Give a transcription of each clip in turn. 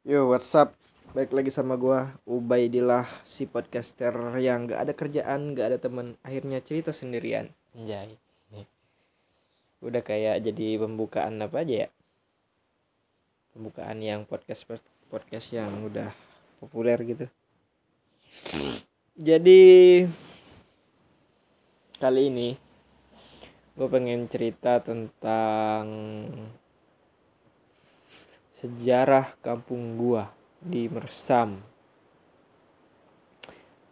Yo, what's up? Balik lagi sama gua Ubaidillah si podcaster yang gak ada kerjaan, gak ada teman, akhirnya cerita sendirian. Anjay. Udah kayak jadi pembukaan apa aja ya? Pembukaan yang podcast podcast yang udah populer gitu. Jadi kali ini gue pengen cerita tentang sejarah kampung gua di Mersam.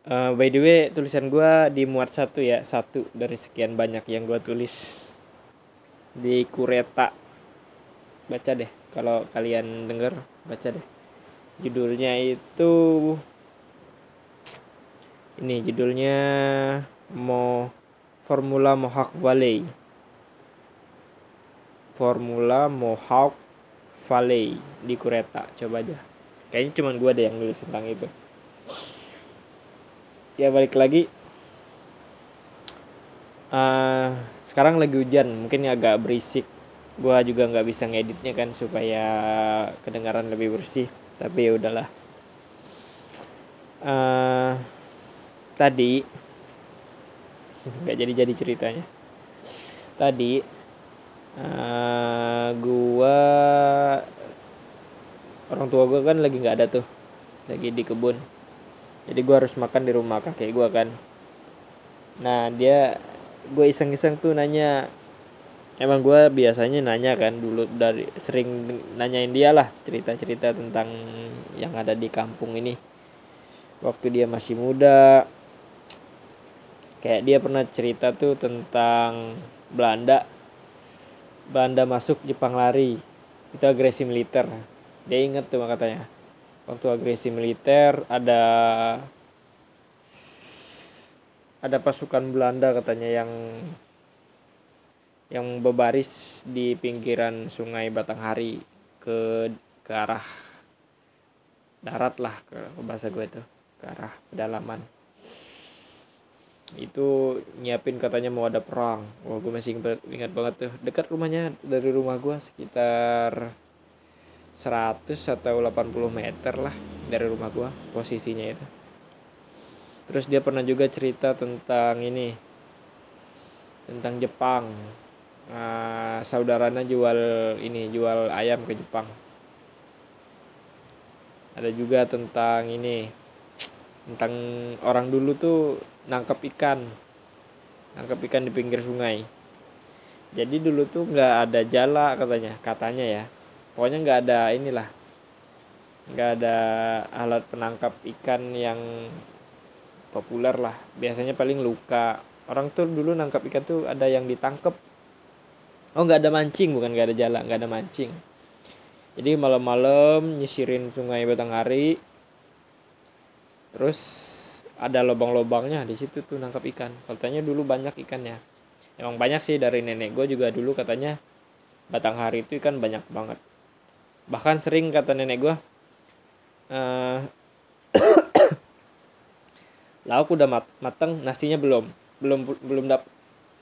Uh, by the way, tulisan gua dimuat satu ya, satu dari sekian banyak yang gua tulis di Kureta. Baca deh, kalau kalian denger, baca deh. Judulnya itu ini judulnya Mo Formula Mohawk Valley. Formula Mohawk Valley di Kureta. Coba aja. Kayaknya cuma gue ada yang nulis tentang itu. Ya balik lagi. Uh, sekarang lagi hujan. Mungkin agak berisik. Gue juga nggak bisa ngeditnya kan supaya kedengaran lebih bersih. Tapi ya udahlah. Uh, tadi nggak jadi jadi ceritanya. Tadi uh, gua orang tua gua kan lagi nggak ada tuh lagi di kebun. Jadi gua harus makan di rumah kakek gua kan. Nah dia gue iseng-iseng tuh nanya. Emang gue biasanya nanya kan dulu dari sering nanyain dia lah cerita-cerita tentang yang ada di kampung ini. Waktu dia masih muda. Kayak dia pernah cerita tuh tentang Belanda Belanda masuk Jepang lari. Itu agresi militer. Dia inget tuh katanya. Waktu agresi militer ada ada pasukan Belanda katanya yang yang berbaris di pinggiran sungai Batanghari ke ke arah darat lah ke bahasa gue itu ke arah pedalaman itu nyiapin katanya mau ada perang. Wah gue masih ingat banget tuh. Dekat rumahnya dari rumah gue sekitar 100 atau 80 meter lah dari rumah gue posisinya itu. Terus dia pernah juga cerita tentang ini tentang Jepang. Nah, saudaranya jual ini jual ayam ke Jepang. Ada juga tentang ini tentang orang dulu tuh nangkep ikan. Nangkep ikan di pinggir sungai. Jadi dulu tuh nggak ada jala katanya katanya ya. Pokoknya nggak ada inilah. Nggak ada alat penangkap ikan yang populer lah. Biasanya paling luka. Orang tuh dulu nangkap ikan tuh ada yang ditangkep. Oh nggak ada mancing bukan nggak ada jala nggak ada mancing. Jadi malam-malam nyisirin sungai Batanghari terus ada lubang-lubangnya di situ tuh nangkap ikan. Katanya dulu banyak ikannya. Emang banyak sih dari nenek gue juga dulu katanya batang hari itu ikan banyak banget. Bahkan sering kata nenek gue uh, lauk udah mat mateng nasinya belum. Belum belum dap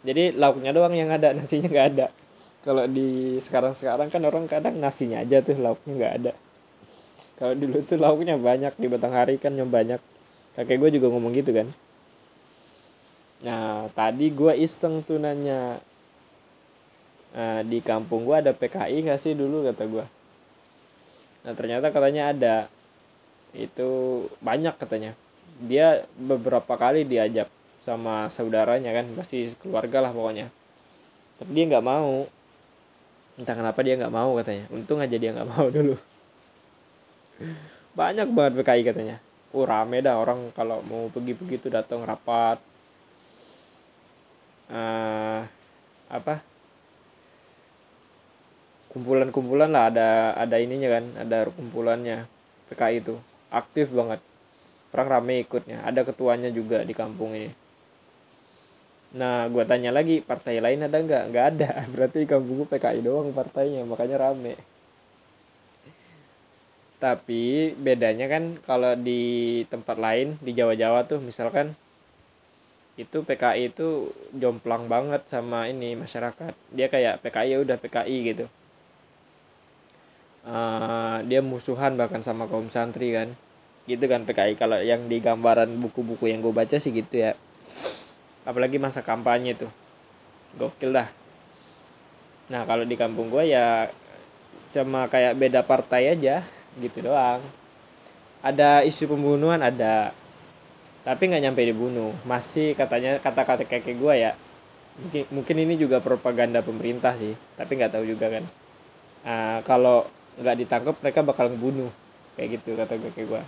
jadi lauknya doang yang ada nasinya nggak ada. Kalau di sekarang sekarang kan orang kadang nasinya aja tuh lauknya nggak ada. Kalau dulu tuh lauknya banyak di batang hari kan yang banyak kakek gue juga ngomong gitu kan. Nah tadi gue iseng tuh nanya nah, di kampung gue ada PKI gak sih dulu? kata gue nah ternyata katanya ada. Itu banyak katanya. Dia beberapa kali diajak sama saudaranya kan pasti keluarga lah pokoknya. Tapi dia nggak mau. Entah kenapa dia nggak mau katanya. Untung aja dia nggak mau dulu. Banyak banget PKI katanya oh rame dah orang kalau mau pergi-pergi tuh datang rapat. Uh, apa? Kumpulan-kumpulan lah ada ada ininya kan ada kumpulannya PKI itu. Aktif banget. Orang rame ikutnya. Ada ketuanya juga di kampung ini. Nah gue tanya lagi partai lain ada nggak? Nggak ada. Berarti kampung gue PKI doang partainya makanya rame tapi bedanya kan kalau di tempat lain di Jawa-Jawa tuh misalkan itu PKI itu jomplang banget sama ini masyarakat. Dia kayak PKI ya udah PKI gitu. Uh, dia musuhan bahkan sama kaum santri kan. Gitu kan PKI kalau yang di gambaran buku-buku yang gue baca sih gitu ya. Apalagi masa kampanye tuh. Gokil dah. Nah kalau di kampung gue ya sama kayak beda partai aja gitu doang. Ada isu pembunuhan ada. Tapi nggak nyampe dibunuh. Masih katanya kata-kata kakek gue ya mungkin mungkin ini juga propaganda pemerintah sih tapi nggak tahu juga kan. Uh, kalau nggak ditangkap mereka bakal ngebunuh. Kayak gitu kata kakek gue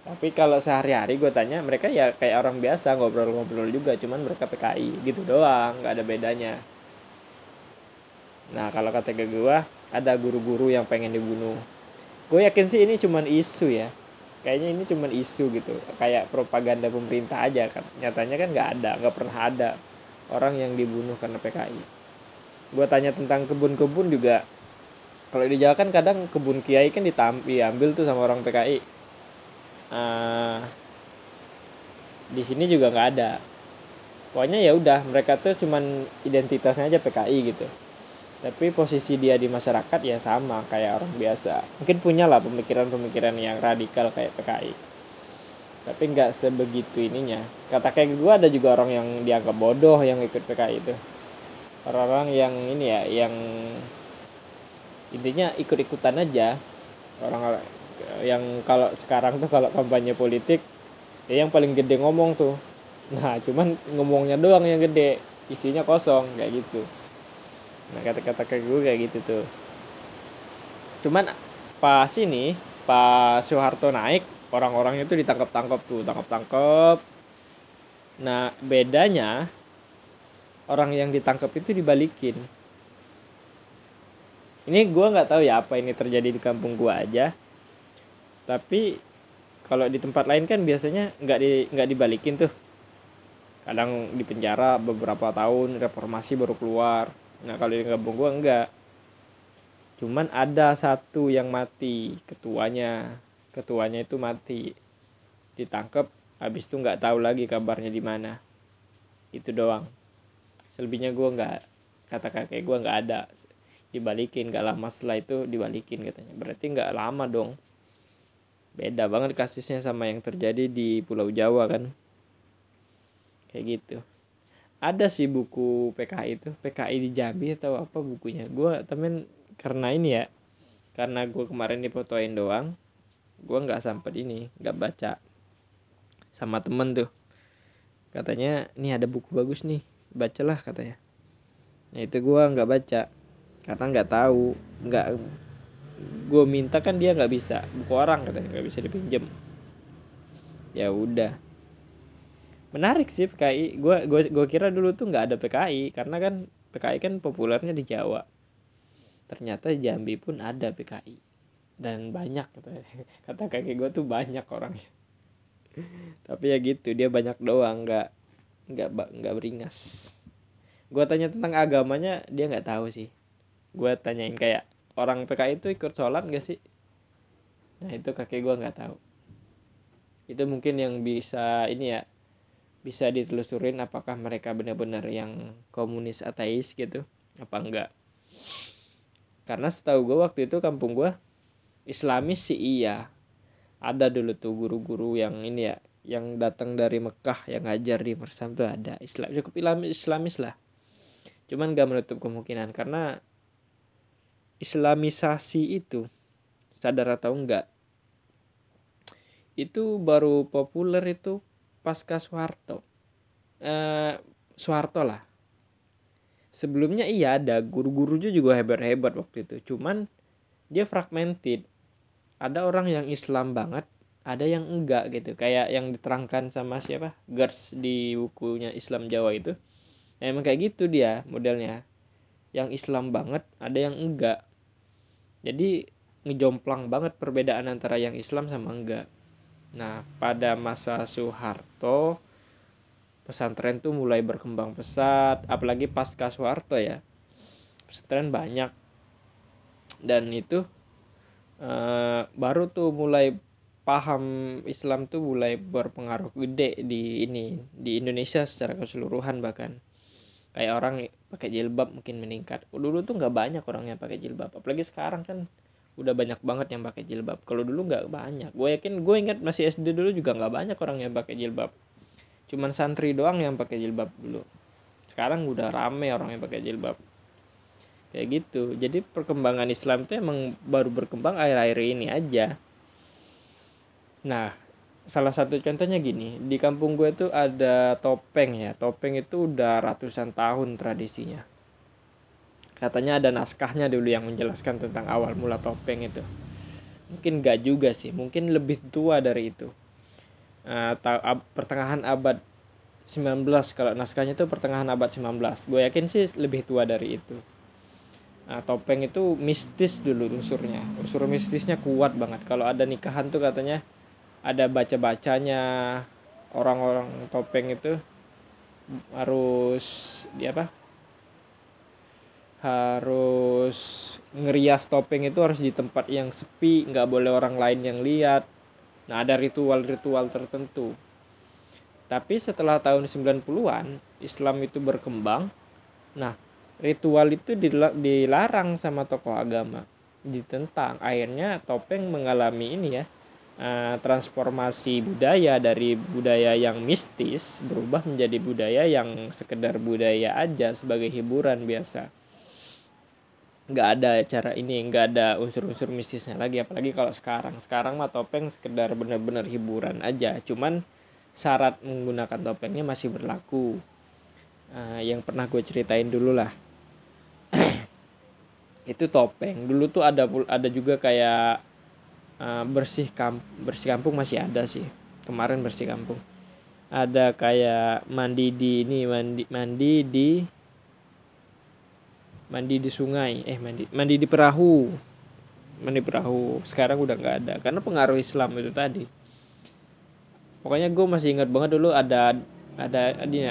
tapi kalau sehari-hari gue tanya mereka ya kayak orang biasa ngobrol-ngobrol juga cuman mereka PKI gitu doang nggak ada bedanya. Nah kalau kata gue ada guru-guru yang pengen dibunuh gue yakin sih ini cuman isu ya. Kayaknya ini cuma isu gitu. Kayak propaganda pemerintah aja kan. Nyatanya kan nggak ada nggak pernah ada orang yang dibunuh karena PKI gue tanya tentang kebun-kebun juga kalau di Jawa kan kadang kebun kiai kan ditampi ambil tuh sama orang PKI uh, ah, di sini juga nggak ada. Pokoknya ya udah mereka tuh cuman identitasnya aja PKI gitu tapi posisi dia di masyarakat ya sama kayak orang biasa. Mungkin punya lah pemikiran-pemikiran yang radikal kayak PKI tapi nggak sebegitu ininya. Kata kayak gue ada juga orang yang dianggap bodoh yang ikut PKI itu. Orang-orang yang ini ya yang intinya ikut-ikutan aja. Orang yang kalau sekarang tuh kalau kampanye politik ya yang paling gede ngomong tuh. Nah cuman ngomongnya doang yang gede. Isinya kosong kayak gitu nah kata-kata kayak gue kayak gitu tuh. Cuman pas ini pas Soeharto naik orang-orang itu ditangkap-tangkap tuh tangkap-tangkap. Nah bedanya orang yang ditangkap itu dibalikin. Ini gue nggak tahu ya apa ini terjadi di kampung gue aja. Tapi kalau di tempat lain kan biasanya nggak di nggak dibalikin tuh. Kadang di penjara beberapa tahun reformasi baru keluar nah kalau di kampung gua enggak. Cuman ada satu yang mati ketuanya. Ketuanya itu mati. Ditangkap habis itu nggak tahu lagi kabarnya di mana. Itu doang. Selebihnya gua nggak kata kakek gua nggak ada. Dibalikin nggak lama setelah itu dibalikin katanya. Berarti nggak lama dong. Beda banget kasusnya sama yang terjadi di Pulau Jawa kan. Kayak gitu ada sih buku PKI itu PKI di Jambi atau apa bukunya. Gue temen karena ini ya karena gue kemarin difotoin doang gue nggak sampai ini nggak baca sama temen tuh. Katanya ini ada buku bagus nih bacalah katanya. Nah itu gue nggak baca karena nggak tahu nggak gue minta kan dia nggak bisa buku orang katanya nggak bisa dipinjem ya udah menarik sih PKI gue gue gue kira dulu tuh nggak ada PKI karena kan PKI kan populernya di Jawa. Ternyata Jambi pun ada PKI dan banyak kata kata kakek gue tuh banyak orangnya. Tapi ya gitu dia banyak doang nggak nggak nggak beringas. Gue tanya tentang agamanya dia nggak tahu sih. Gue tanyain kayak orang PKI itu ikut sholat gak sih? Nah itu kakek gue nggak tahu. Itu mungkin yang bisa ini ya bisa ditelusurin apakah mereka benar-benar yang komunis ateis gitu apa enggak. Karena setahu gue waktu itu kampung gue islamis sih iya. Ada dulu tuh guru-guru yang ini ya yang datang dari Mekah yang ngajar di Mersam tuh ada. Islam cukup islamis, islamis lah. Cuman gak menutup kemungkinan karena islamisasi itu sadar atau enggak itu baru populer itu pasca Soeharto. Eh, Soeharto lah. Sebelumnya iya ada guru-gurunya juga hebat-hebat waktu itu. Cuman dia fragmented. Ada orang yang Islam banget ada yang enggak gitu. Kayak yang diterangkan sama siapa? Gers di bukunya Islam Jawa itu. Ya, emang kayak gitu dia modelnya. Yang Islam banget ada yang enggak. Jadi ngejomplang banget perbedaan antara yang Islam sama enggak Nah, pada masa Soeharto pesantren tuh mulai berkembang pesat, apalagi pasca Soeharto ya. Pesantren banyak. Dan itu uh, baru tuh mulai paham Islam tuh mulai berpengaruh gede di ini di Indonesia secara keseluruhan bahkan kayak orang pakai jilbab mungkin meningkat dulu tuh nggak banyak orang yang pakai jilbab apalagi sekarang kan udah banyak banget yang pakai jilbab. Kalau dulu nggak banyak. Gue yakin gue ingat masih SD dulu juga nggak banyak orang yang pakai jilbab. Cuman santri doang yang pakai jilbab dulu. Sekarang udah rame orang yang pakai jilbab. Kayak gitu. Jadi perkembangan Islam itu emang baru berkembang akhir-akhir ini aja. Nah salah satu contohnya gini. Di kampung gue tuh ada topeng ya. Topeng itu udah ratusan tahun tradisinya katanya ada naskahnya dulu yang menjelaskan tentang awal mula topeng itu. Mungkin gak juga sih mungkin lebih tua dari itu. Uh, ab, pertengahan abad 19 kalau naskahnya itu pertengahan abad 19 gue yakin sih lebih tua dari itu. Uh, topeng itu mistis dulu unsurnya. Unsur mistisnya kuat banget. Kalau ada nikahan tuh katanya ada baca bacanya orang-orang topeng itu harus di apa harus ngerias topeng itu harus di tempat yang sepi nggak boleh orang lain yang lihat. Nah ada ritual-ritual tertentu. Tapi setelah tahun 90-an Islam itu berkembang. Nah ritual itu dilarang sama tokoh agama. Ditentang. Akhirnya topeng mengalami ini ya eh, transformasi budaya dari budaya yang mistis berubah menjadi budaya yang sekedar budaya aja sebagai hiburan biasa nggak ada cara ini nggak ada unsur-unsur mistisnya lagi apalagi kalau sekarang. Sekarang mah topeng sekedar bener-bener hiburan aja cuman syarat menggunakan topengnya masih berlaku. Uh, yang pernah gue ceritain dulu lah. Itu topeng. Dulu tuh ada ada juga kayak uh, bersih kamp bersih kampung masih ada sih. Kemarin bersih kampung. Ada kayak mandi di ini mandi mandi di mandi di sungai. Eh mandi mandi di perahu. Mandi perahu. Sekarang udah nggak ada. Karena pengaruh Islam itu tadi. Pokoknya gue masih ingat banget dulu ada ada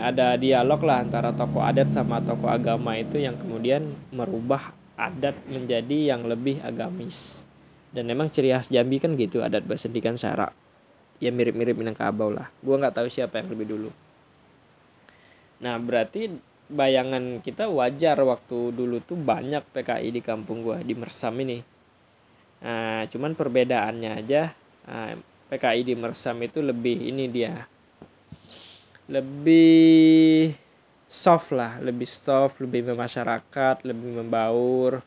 ada dialog lah antara tokoh adat sama tokoh agama itu yang kemudian merubah adat menjadi yang lebih agamis. Dan memang ciri khas Jambi kan gitu adat bersendikan syarak ya mirip-mirip Minangkabau lah. Gue nggak tahu siapa yang lebih dulu. Nah berarti bayangan kita wajar waktu dulu tuh banyak PKI di kampung gua di Mersam ini. Nah, cuman perbedaannya aja nah, PKI di Mersam itu lebih ini dia lebih soft lah lebih soft lebih memasyarakat lebih membaur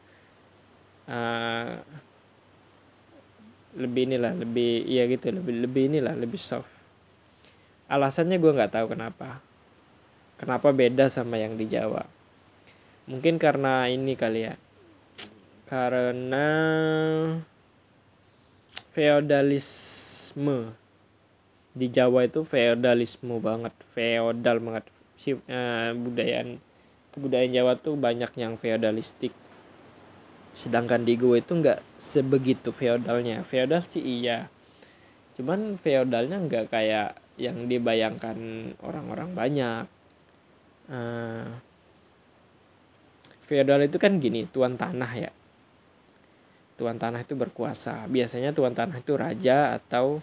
uh, lebih inilah lebih iya gitu lebih lebih inilah lebih soft. Alasannya gue nggak tahu kenapa kenapa beda sama yang di Jawa? Mungkin karena ini kali ya. Karena feodalisme. Di Jawa itu feodalisme banget feodal banget. Si uh, budayaan kebudayaan Jawa tuh banyak yang feodalistik. Sedangkan di gue itu nggak sebegitu feodalnya. Feodal sih iya. Cuman feodalnya nggak kayak yang dibayangkan orang-orang banyak uh, feodal itu kan gini tuan tanah ya. Tuan tanah itu berkuasa. Biasanya tuan tanah itu raja atau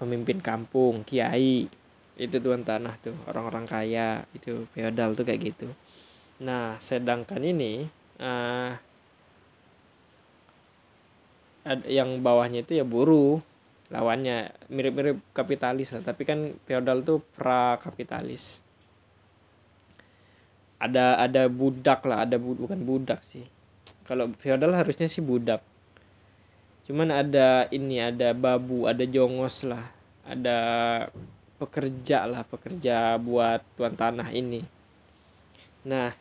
pemimpin kampung kiai. Itu tuan tanah tuh orang-orang kaya. Itu feodal tuh kayak gitu. Nah sedangkan ini uh, yang bawahnya itu ya buruh lawannya. Mirip-mirip kapitalis lah. Tapi kan feodal tuh pra kapitalis ada ada budak lah ada bu, bukan budak sih. Kalau feodal harusnya sih budak. Cuman ada ini ada babu ada jongos lah. Ada pekerja lah pekerja buat tuan tanah ini. Nah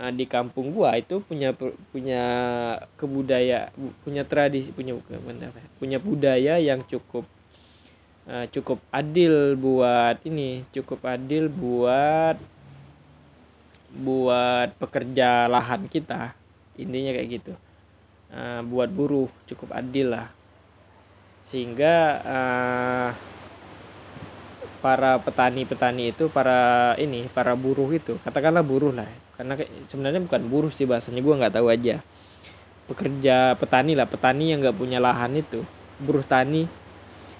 eh, di kampung gua itu punya punya kebudaya punya tradisi punya punya budaya yang cukup uh, cukup adil buat ini cukup adil buat buat pekerja lahan kita intinya kayak gitu. Uh, buat buruh cukup adil lah. Sehingga uh, para petani-petani itu para ini para buruh itu katakanlah buruh lah. Karena sebenarnya bukan buruh sih bahasanya gue nggak tahu aja. Pekerja petani lah petani yang nggak punya lahan itu buruh tani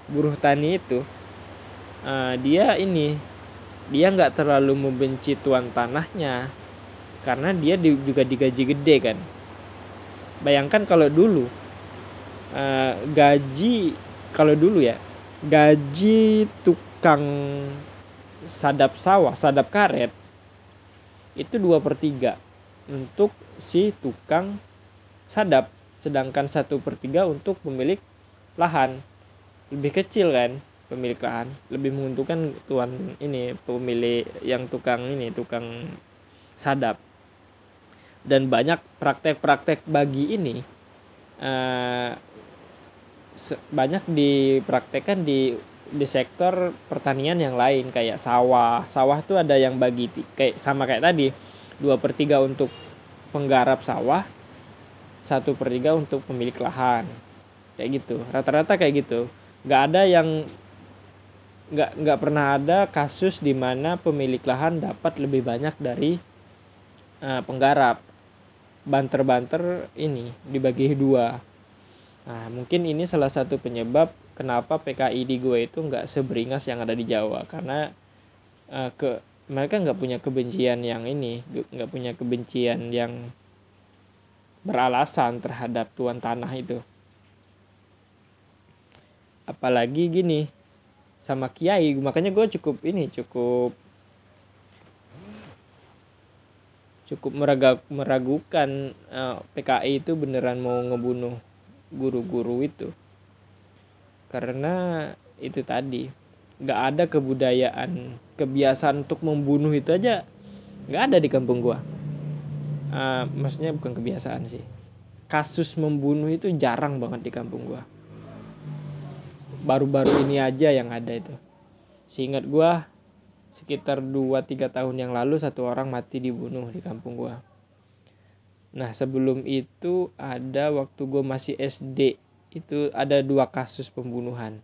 buruh tani itu uh, dia ini dia nggak terlalu membenci tuan tanahnya karena dia di, juga digaji gede kan. Bayangkan kalau dulu uh, gaji kalau dulu ya gaji tukang sadap sawah sadap karet itu dua per tiga untuk si tukang sadap sedangkan satu per tiga untuk pemilik lahan. Lebih kecil kan pemilik lahan lebih menguntungkan tuan ini pemilik yang tukang ini tukang sadap. Dan banyak praktek-praktek bagi ini. Uh, banyak dipraktekkan di di sektor pertanian yang lain kayak sawah. Sawah tuh ada yang bagi kayak sama kayak tadi. Dua per tiga untuk penggarap sawah satu per tiga untuk pemilik lahan. Kayak gitu. Rata-rata kayak gitu. Nggak ada yang nggak nggak pernah ada kasus di mana pemilik lahan dapat lebih banyak dari uh, penggarap. Banter-banter ini dibagi dua. Nah mungkin ini salah satu penyebab kenapa PKI di gue itu nggak seberingas yang ada di Jawa. Karena uh, ke mereka nggak punya kebencian yang ini nggak punya kebencian yang beralasan terhadap tuan tanah itu. Apalagi gini sama kiai makanya gue cukup ini cukup cukup meragak, meragukan uh, eh, PKI itu beneran mau ngebunuh guru-guru itu. Karena itu tadi nggak ada kebudayaan kebiasaan untuk membunuh itu aja nggak ada di kampung gua. Uh, maksudnya bukan kebiasaan sih. Kasus membunuh itu jarang banget di kampung gua baru-baru ini aja yang ada itu. Seingat gue sekitar 2-3 tahun yang lalu satu orang mati dibunuh di kampung gue nah sebelum itu ada waktu gue masih SD itu ada dua kasus pembunuhan.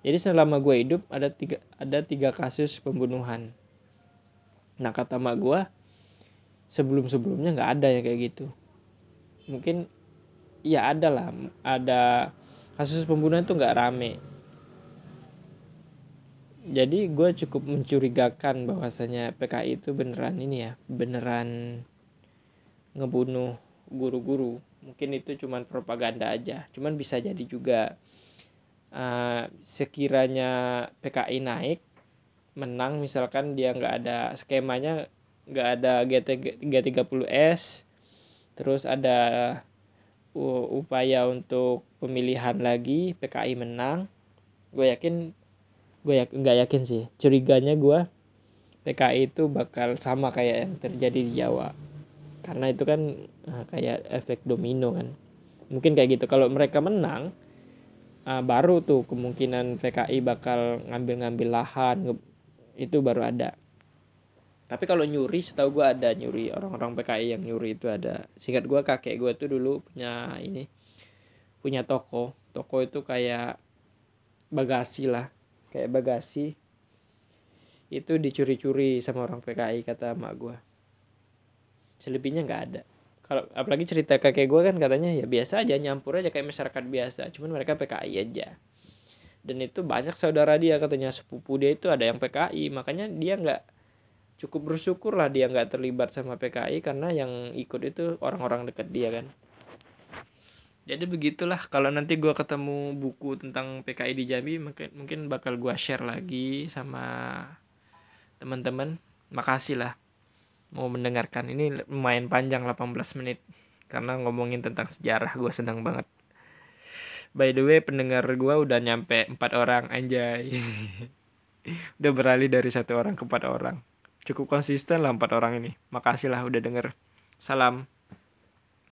Jadi selama gue hidup ada tiga ada tiga kasus pembunuhan. Nah kata mak gue sebelum sebelumnya nggak ada yang kayak gitu. Mungkin ya ada lah ada kasus pembunuhan itu nggak rame jadi gue cukup mencurigakan bahwasanya PKI itu beneran ini ya beneran ngebunuh guru-guru. Mungkin itu cuman propaganda aja cuman bisa jadi juga uh, sekiranya PKI naik menang misalkan dia nggak ada skemanya nggak ada GT G30S terus ada upaya untuk pemilihan lagi PKI menang gue yakin gue ya nggak yakin sih. Curiganya gue PKI itu bakal sama kayak yang terjadi di Jawa. Karena itu kan uh, kayak efek domino kan. Mungkin kayak gitu. Kalau mereka menang uh, baru tuh kemungkinan PKI bakal ngambil-ngambil lahan itu baru ada. Tapi kalau nyuri setahu gue ada nyuri. Orang-orang PKI yang nyuri itu ada. Singkat gue kakek gue tuh dulu punya ini punya toko. Toko itu kayak bagasi lah kayak bagasi itu dicuri-curi sama orang PKI kata emak gue selebihnya nggak ada. Kalau apalagi cerita kakek gue kan katanya ya biasa aja nyampur aja kayak masyarakat biasa cuman mereka PKI aja. Dan itu banyak saudara dia katanya. Sepupu dia itu ada yang PKI makanya dia nggak cukup bersyukur lah dia nggak terlibat sama PKI karena yang ikut itu orang-orang dekat dia kan jadi begitulah kalau nanti gue ketemu buku tentang PKI di Jambi mungkin mungkin bakal gue share lagi sama teman-teman. Makasih lah mau mendengarkan. Ini lumayan panjang 18 menit karena ngomongin tentang sejarah gue senang banget. By the way pendengar gue udah nyampe empat orang anjay. Udah beralih dari satu orang ke empat orang. Cukup konsisten lah empat orang ini. Makasih lah udah denger. Salam